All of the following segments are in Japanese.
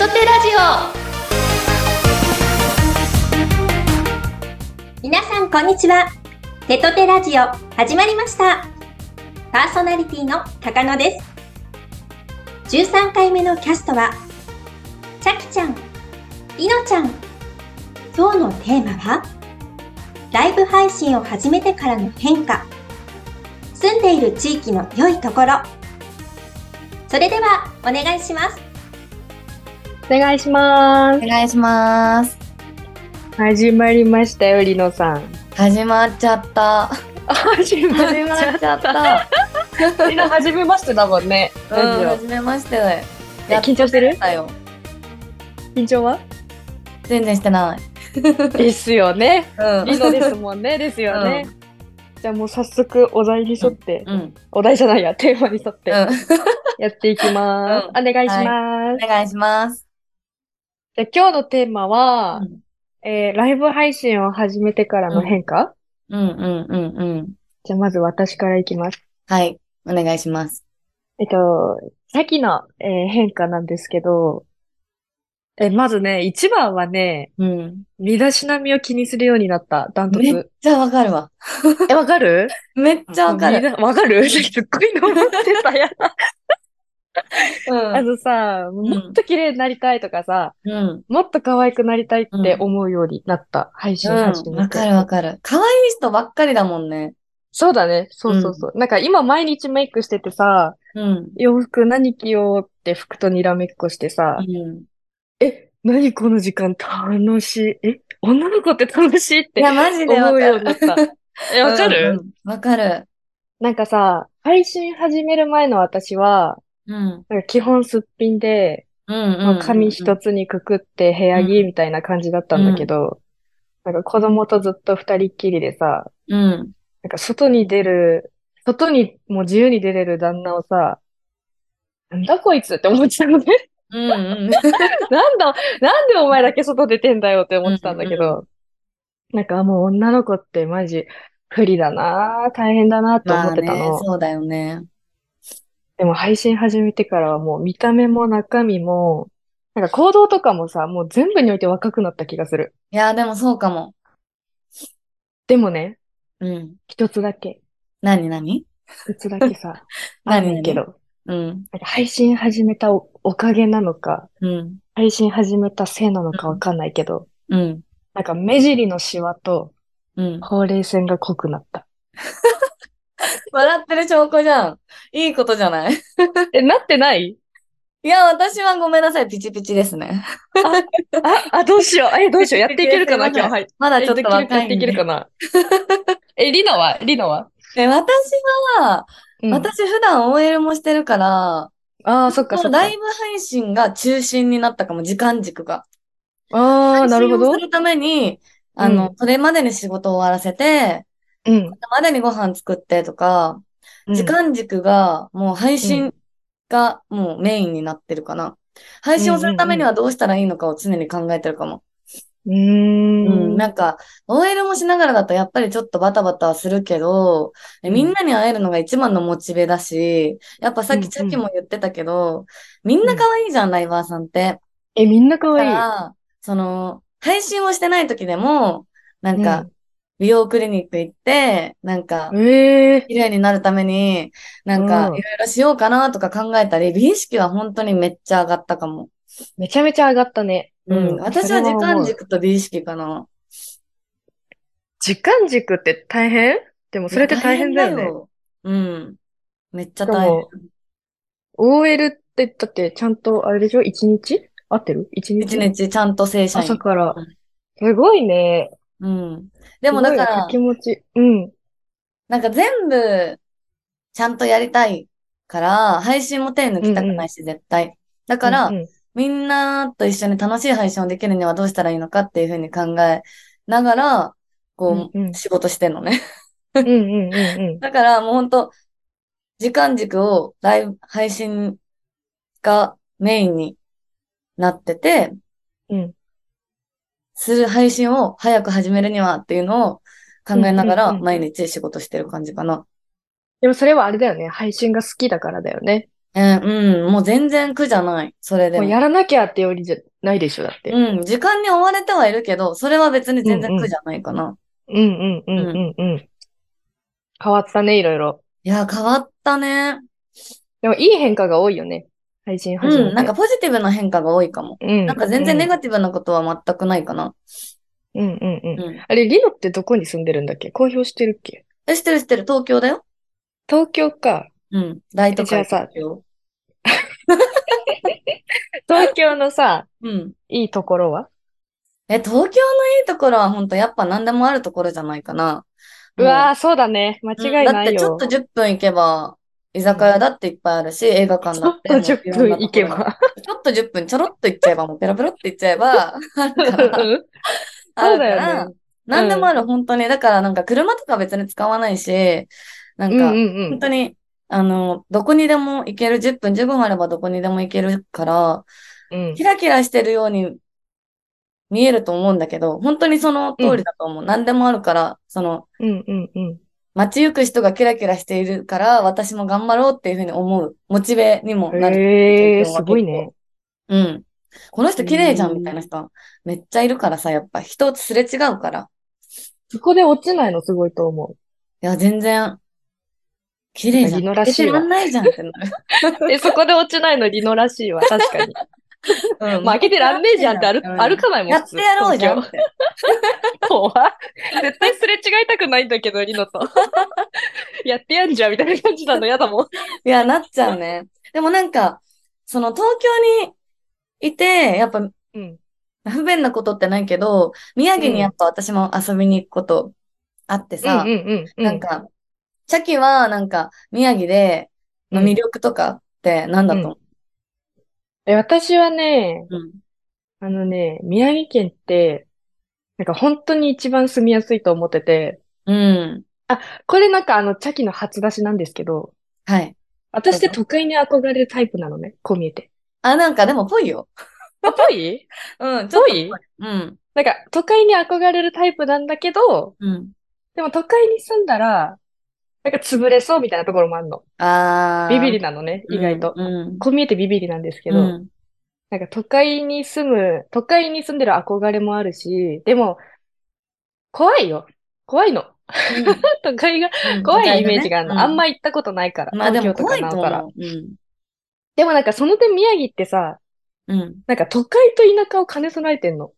トテラジオ皆さんこんにちは。テトテラジオ始まりました。パーソナリティの高野です。13回目のキャストは、ちゃきちゃん、りのちゃん。今日のテーマは、ライブ配信を始めてからの変化。住んでいる地域の良いところ。それでは、お願いします。お願いしまオお願いします。す。始まりましたよ、りのさん。始まっちゃった。始まっちゃった。りの、初めましてだもんね。うん、初めまして緊張してる？緊張は？全然してない。ですよね。うんですもんね。ですよね。じゃあもう早速お題に沿って、うん。お題じゃないや、テーマに沿ってうん。やっていきます。お願いします。お願いします。今日のテーマは、うんえーライブ配信を始めてからの変化、うんうんうんうん。じゃあまず私からいきます。はい。お願いします。えっと、さっきの、えー変化なんですけど、え、まずね、一番はね、うん。身だしなみを気にするようになった、ダントめっツ。ちゃわかるわ。え、わかる？めっちゃわかる。わかる？すっごい登ってたやだ。うんあのさ、もっと綺麗になりたいとかさ、うん。もっと可愛くなりたいって思うようになった、配信始うん。めて。わかるわかる。可愛い人ばっかりだもんね。そうだね。そうそうそう。なんか今毎日メイクしててさ、うん。洋服何着ようって服とにらめっこしてさ、うん。え、何この時間楽しい？え、女の子って楽しいっていや、マジでわ思う。ようになった。え、わかうんるうんわかる。なんかさ、配信始める前の私は、うん。なんか基本すっぴんで、うんうんまあ髪一つ。つにくくって部屋着みたいな感じだったんだけど、なんか子供とずっと二人っきりでさ、うん。なんか外に出る、外にもう自由に出れる旦那をさ、なんだこいつって思ってたのね。うんうん。なんだ、なんでお前だけ外出てんだよって思ってたんだけうんど、なんかもう女の子ってマジ不利だな大変だなって思まあねってたの。、そうだよね。でも配信始めてからはもう見た目も中身も、なんか行動とかもさ、もう全部において若くなった気がする。いや、でもそうかも。でもね、うん。一つだけ、何何？一つだけさ、あ何？るんだけど、うん。なんか配信始めたお、おかげなのか、うん。配信始めたせいなのかわかんないけど、うん。なんか目尻のシワとうん。ほうれい線が濃くなった。笑ってる証拠じゃん。いいことじゃない？え、なってない？いや、私はごめんなさい。ピチピチですね。あ、あ、どうしよう。え、どうしよう。やっていけるかな、今日。はい。まだちょっと若やっていける。かな？え、リナは？リナは？え、私は、うん私普段 OL もしてるから、ああ、そっかそっか。ライブ配信が中心になったかも、時間軸が。ああ、なるほどす。るために、あの、それまでに仕事を終わらせて、うん。までにご飯作ってとか、うん時間軸がもう配信がもうメインになってるかな。配信をするためにはどうしたらいいのかを常に考えてるかも。うん、ん。なんか、OL もしながらだとやっぱりちょっとバタバタはするけど、みんなに会えるのが一番のモチベだし、やっぱさっうんうんきチャキも言ってたけど、みんな可愛いじゃん、ライバーさんって。え、みんな可だか愛い。ら、その、配信をしてない時でも、なんかうん、美容クリニック行って、なんか、ええ綺麗になるために、なんか、うんいろいろしようかなとか考えたり、美意識は本当にめっちゃ上がったかも。めちゃめちゃ上がったね。うん。私は時間。軸と美意識かな。時間軸って大変？でもそれって大変だよね。うん。めっちゃで大変も。OL って、だってちゃんと、あれでしょ？一日？合ってる？一日？一日ちゃんと正社員。朝からうん。すごいね。うん。でもだからすごい掛、け持ち。うん。なんか全部、ちゃんとやりたいから、配信も手抜きたくないし、絶対。だから、うんうんみんなと一緒に楽しい配信をできるにはどうしたらいいのかっていうふうに考えながら、こうんうんう、仕事してんのね。うんうんうんうん。だからもうほんと、時間軸をライブ、配信がメインになってて、うん。する配信を早く始めるにはっていうのを考えながらうんうんうん毎日仕事してる感じかな。でもそれはあれだよね。配信が好きだからだよね。えーうん、もう全然苦じゃない。それでも。もうやらなきゃってよりじゃないでしょ、だって。うん、時間に追われてはいるけど、それは別に全然苦じゃないかな。うんうんうんうんうん。変わったね、いろいろ。いや、変わったね。でもいい変化が多いよね。配信始めて。うん、なんかポジティブな変化が多いかも。うん。なんか全然ネうんガティブなことは全くないかな。うんうんうん。うん。あれ、リノってどこに住んでるんだっけ？公表してるっけ？え、知ってる知ってる、東京だよ。東京か。うん。大都会東京。東京のさ、うん。いいところは？え、東京のいいところは本当やっぱ何でもあるところじゃないかな。うわー、そうだね。間違いうんないよだってちょっと。10分行けば、居酒屋だっていっぱいあるし、映画館ちょっとだってもう10いろんな分行けば。ちょっと10分ちょろっと行っちゃえば、もうペロペロって行っちゃえば、あるから、うんあるかそうだよらね、何でもある、本当に。だからなんか車とか別に使わないし、なんか、うんうんうん。本当に、あの、どこにでも行ける、10分、15分あればどこにでも行けるから、うんキラキラしてるように見えると思うんだけど、本当にその通りだと思う。何でもあるから、その、うんうんうん。街行く人がキラキラしているから、私も頑張ろうっていうふうに思う。モチベにもなる。へえ、経験はすごいね。うん。この人綺麗じゃうんんみたいな人、めっちゃいるからさ、やっぱ人とすれ違うから。そこで落ちないのすごいと思いや、全然、綺麗じゃん。リノらしいわらんないじゃんってなる。う。え、そこで落ちないのリノらしいわ。確かに。うんまあ、開けてらんねえじゃんって歩うん歩かないもん、やってやろうじゃんって。怖っ 絶対すれ違いたくないんだけど、リノと。やってやんじゃんみたいな感じなの嫌だもん。いや、なっちゃうね。でもなんか、その東京にいて、やっぱうん。不便なことってないけど、宮城にやっぱ私も遊びに行くことあってさ、うんうんうんうん。なんか、チャキはなんか宮城での魅力とかって何だと思え、私はね、ううん。あのね、宮城県って、なんか本当に一番住みやすいと思ってて、うん。これなんかあの、チャキの初出しなんですけど、はい。私って都会に憧れるタイプなのね、こう見えて。あ、なんかでもぽいよ。あ、ぽい？うん、ちょっとぽい？うん。なんか、都会に憧れるタイプなんだけど、うん。でも都会に住んだら、なんか潰れそうみたいなところもあるの。あー。ビビりなのね、意外と。うん。こう見えてビビりなんですけど、うん。なんか都会に住む、都会に住んでる憧れもあるし、でも、怖いよ。怖いの。都会がうん怖いイメージがあるの。あんまり。行ったことないから。まあでも東京と怖いとかなおから。思う。うん。でもなんかその点宮城ってさ、うん。なんか都会と田舎を兼ね備えてんの。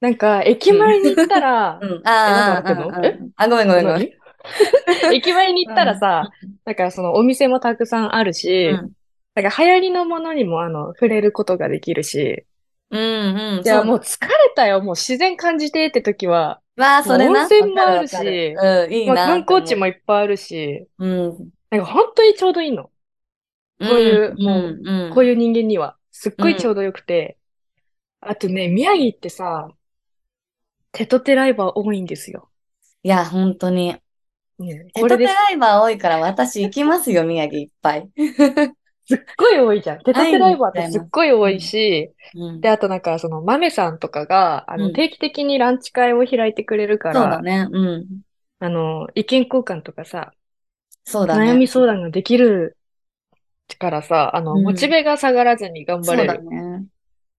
なんか、駅前に行ったらう、ん。あーああごめんごめんごめん。何？駅前に行ったらさ、なんかそのお店もたくさんあるし、うん。なんか流行りのものにもあの、触れることができるし、うんうん。いや、そうもう疲れたよ、もう自然感じてって時は、わあ、それな。温泉もあるしわかるわかるうん、いいまあな。観光地もいっぱいあるし、うん。なんか本当にちょうどいいの。こういううん、もうん、うん。こういう人間には。すっごいちょうどよくて。あとね、宮城ってさ、テトテライバー多いんですよ。いや、本当に。ねテトテ。ライバー多いから私行きますよ、宮城いっぱい。すっごい多いじゃん。テトテライバーってすっごい多いし、うんで、あとなんかその豆さんとかが、あの、うん定期的にランチ会を開いてくれるから、そうだね。うん。あの、意見交換とかさ、そうだね。悩み相談ができるからさ、あの、うんモチベが下がらずに頑張れる。そうだね。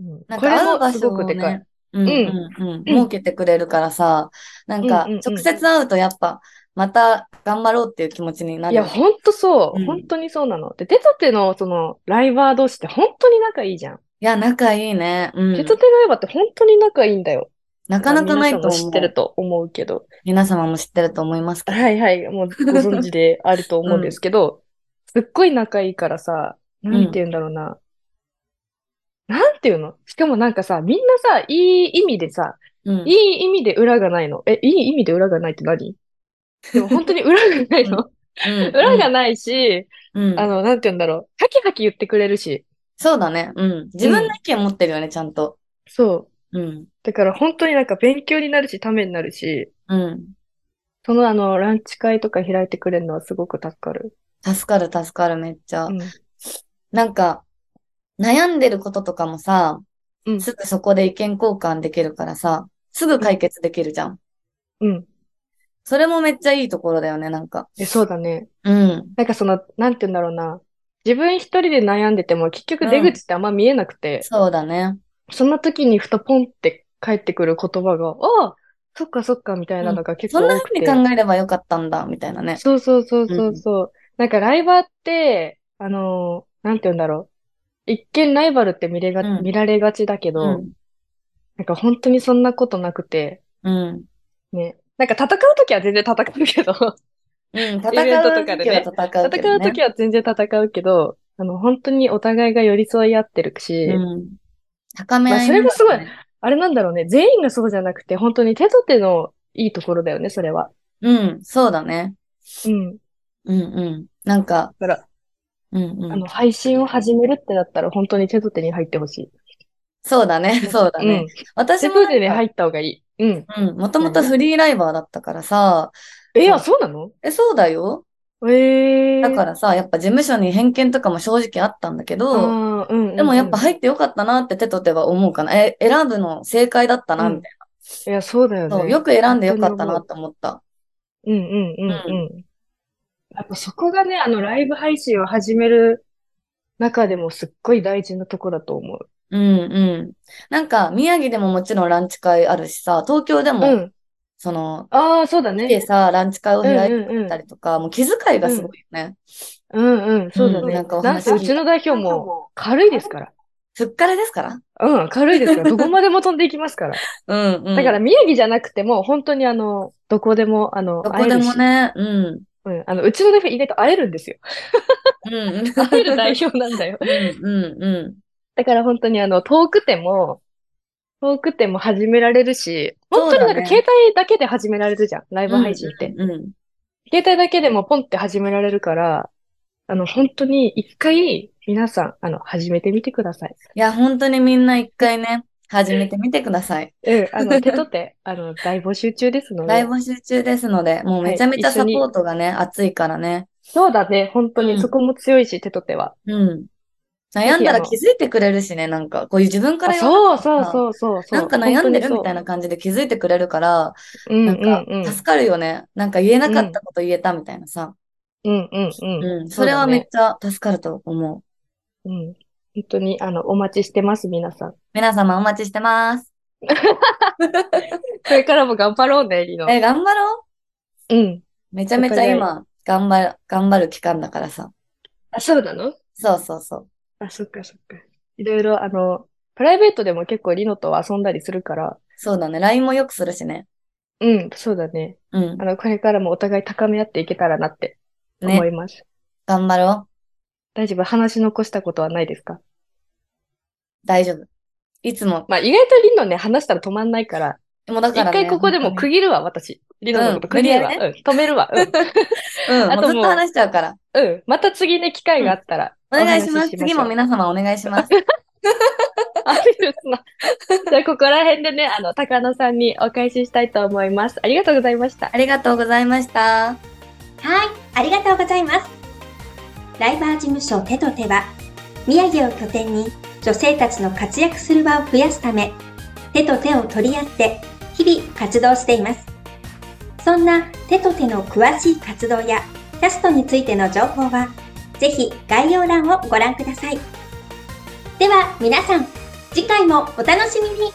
うんなんこれもすごくでかい。ね、うんうんうん、設けてくれるからさ、なんかうんうんうん直接会うとやっぱ、また頑張ろうっていう気持ちにないる。や、ほんとそう。うん本当にそうなの。で、テトテのその、ライバー同士って本当に仲いいじゃん。いや、仲いいね。うん。テトテライバーって本当に仲いいんだよ。なかなかないと思う。ってると思うけど。皆様も知ってると思います。はいはい、もうご存知であると思うんですけど、すっごい仲いいからさ、なんて言うんだろうな。なんて言うの？しかもなんかさ、みんなさ、いい意味でさ、うん。いい意味で裏がないの。え、いい意味で裏がないって何？でも本当に裏がないの。うん裏がないし、うんあの、なんて言うんだろう。ハキハキ言ってくれるし。そうだね。うん。自分の意見持ってるよね、ちゃんと。そう。うん。だから本当になんか勉強になるし、ためになるし、うん。そのあの、ランチ会とか開いてくれるのはすごく助かる。助かる、助かる、めっちゃ。うん。なんか、悩んでることとかもさ、うんすぐそこで意見交換できるからさ、すぐ解決できるじゃん。うん。それもめっちゃいいところだよね、なんか。え、そうだね。うん。なんかその、なんて言うんだろうな。自分一人で悩んでても結局出口ってあんま見えなくて、そうだね。そんな時にふとポンって返ってくる言葉が、ああ、そっかそっかみたいなのが結そんな構多くて。風に考えればよかったんだ、みたいなね。そうそうそうそうそう。なんかライバーって、あのーなんて言うんだろう。一見ライバルって見れが、うん見られがちだけど、うん。なんか本当にそんなことなくて、うん。ね。なんか戦うときは全然戦うけど、うん。戦とうかでね時は戦うけどね。戦うときは全然戦うけど、あの、本当にお互いが寄り添い合ってるし、うん。高め合い、まあそれがすごいあれなんだろうね。全員がそうじゃなくて、本当に手と手のいいところだよね、それは。うん。そうだね。うん。うんうん。なんか、だから、うんうん。あの、配信を始めるってなったら、本当に手と手に入ってほしい。そうだね。そうだね。うん。私手もなんか、と手に入った方がいい。うん。うん。もともとフリーライバーだったからさ、え、そうあ、そうなの？え、そうだよ。ええだからさ、やっぱ事務所に偏見とかも正直あったんだけど、うんうんうんでもやっぱ入ってよかったなって手と手は思うかな。え、選ぶの正解だったな、みたいいや、そうだよな。そう、ね。よく選んでよかったなって思った。うんうんうんうん。やっぱそこがね、あの、ライブ配信を始める中でもすっごい大事なとこだと思う。うんうん。なんか、宮城でももちろんランチ会あるしさ、東京でも、うん。その、ああ、そうだね。来てさ、ランチ会を開いたりとか、もう気遣いがすごいよね。うんうん、そうだね。うんなんかお話せうちの代表も軽いですから。ふっからですから？うん、軽いですから。どこまでも飛んでいきますから。うんうん。だから宮城じゃなくても、本当にあの、どこでも、あの、どこでもね、うん。うん、あの、うちの代表意外と会えるんですよ。うんうん。会える代表なんだよ。うんうんうだから本当にあの、遠くても、遠くても始められるし、本当になんか携帯だけで始められるじゃん、ライん。ブ配信って。うんうん。携帯だけでもポンって始められるから、あの、本当に一回皆さん、あの、始めてみてください。いや、本当にみんな一回ね、始めてみてください。うん、あの、手と手、あの、大募集中ですので。大募集中ですので、もうめちゃめちゃサポートがね、熱いからね。そうだね、本当うんにそこも強いし、手と手は。うん。悩んだら気づいてくれるしね、なんか、こういう自分かあらそうそうそうそうそう。なんか悩んでるみたいな。な感じで気づいてくれるから、うんなんか。助かるよね。なんか言えなかったこと言えたみたいなさ。うんうんうん。うん。それはめっちちゃ助かると思う。ゃ。うん。本当に、あの、お待ちしてます、皆さん。皆様お待ちしてます。これからも頑張ろうね、リノ。え、頑張ろう？うん。めちゃめちゃ今、頑張る、頑張る期間だからさ。あ、そうなの？そうそうそう。あ、そっかそっか。いろいろ、あの、プライベートでも結構リノと遊んだりするから、そうだね。LINE もよくするしね。うん、そうだね。うんあ。の、これからもお互い高め合っていけたらなって思ね。います。頑張ろう。大丈夫？話し残したことはないですか？大丈夫。いつも。まあ、意外とリノね、話したら止まんないから、一もうだからね。回ここでも本区切るわ、私。リノのこと区切るわ。うんうん、止めるわ。うん。うん。あとずっと話しちゃうから。うん。また次ね、機会があったら、お願いします。次も皆様お願いします。ありですな。じゃあ、ここら辺でね、あの、高野さんにお返ししたいと思います。ありがとうございました。ありがとうございました。はい、ありがとうございます。ライバー事務所手と手は、宮城を拠点に女性たちの活躍する場を増やすため、手と手を取り合って日々活動しています。そんな手と手の詳しい活動やキャストについての情報は、ぜひ概要欄をご覧ください。では皆さん、次回もお楽しみに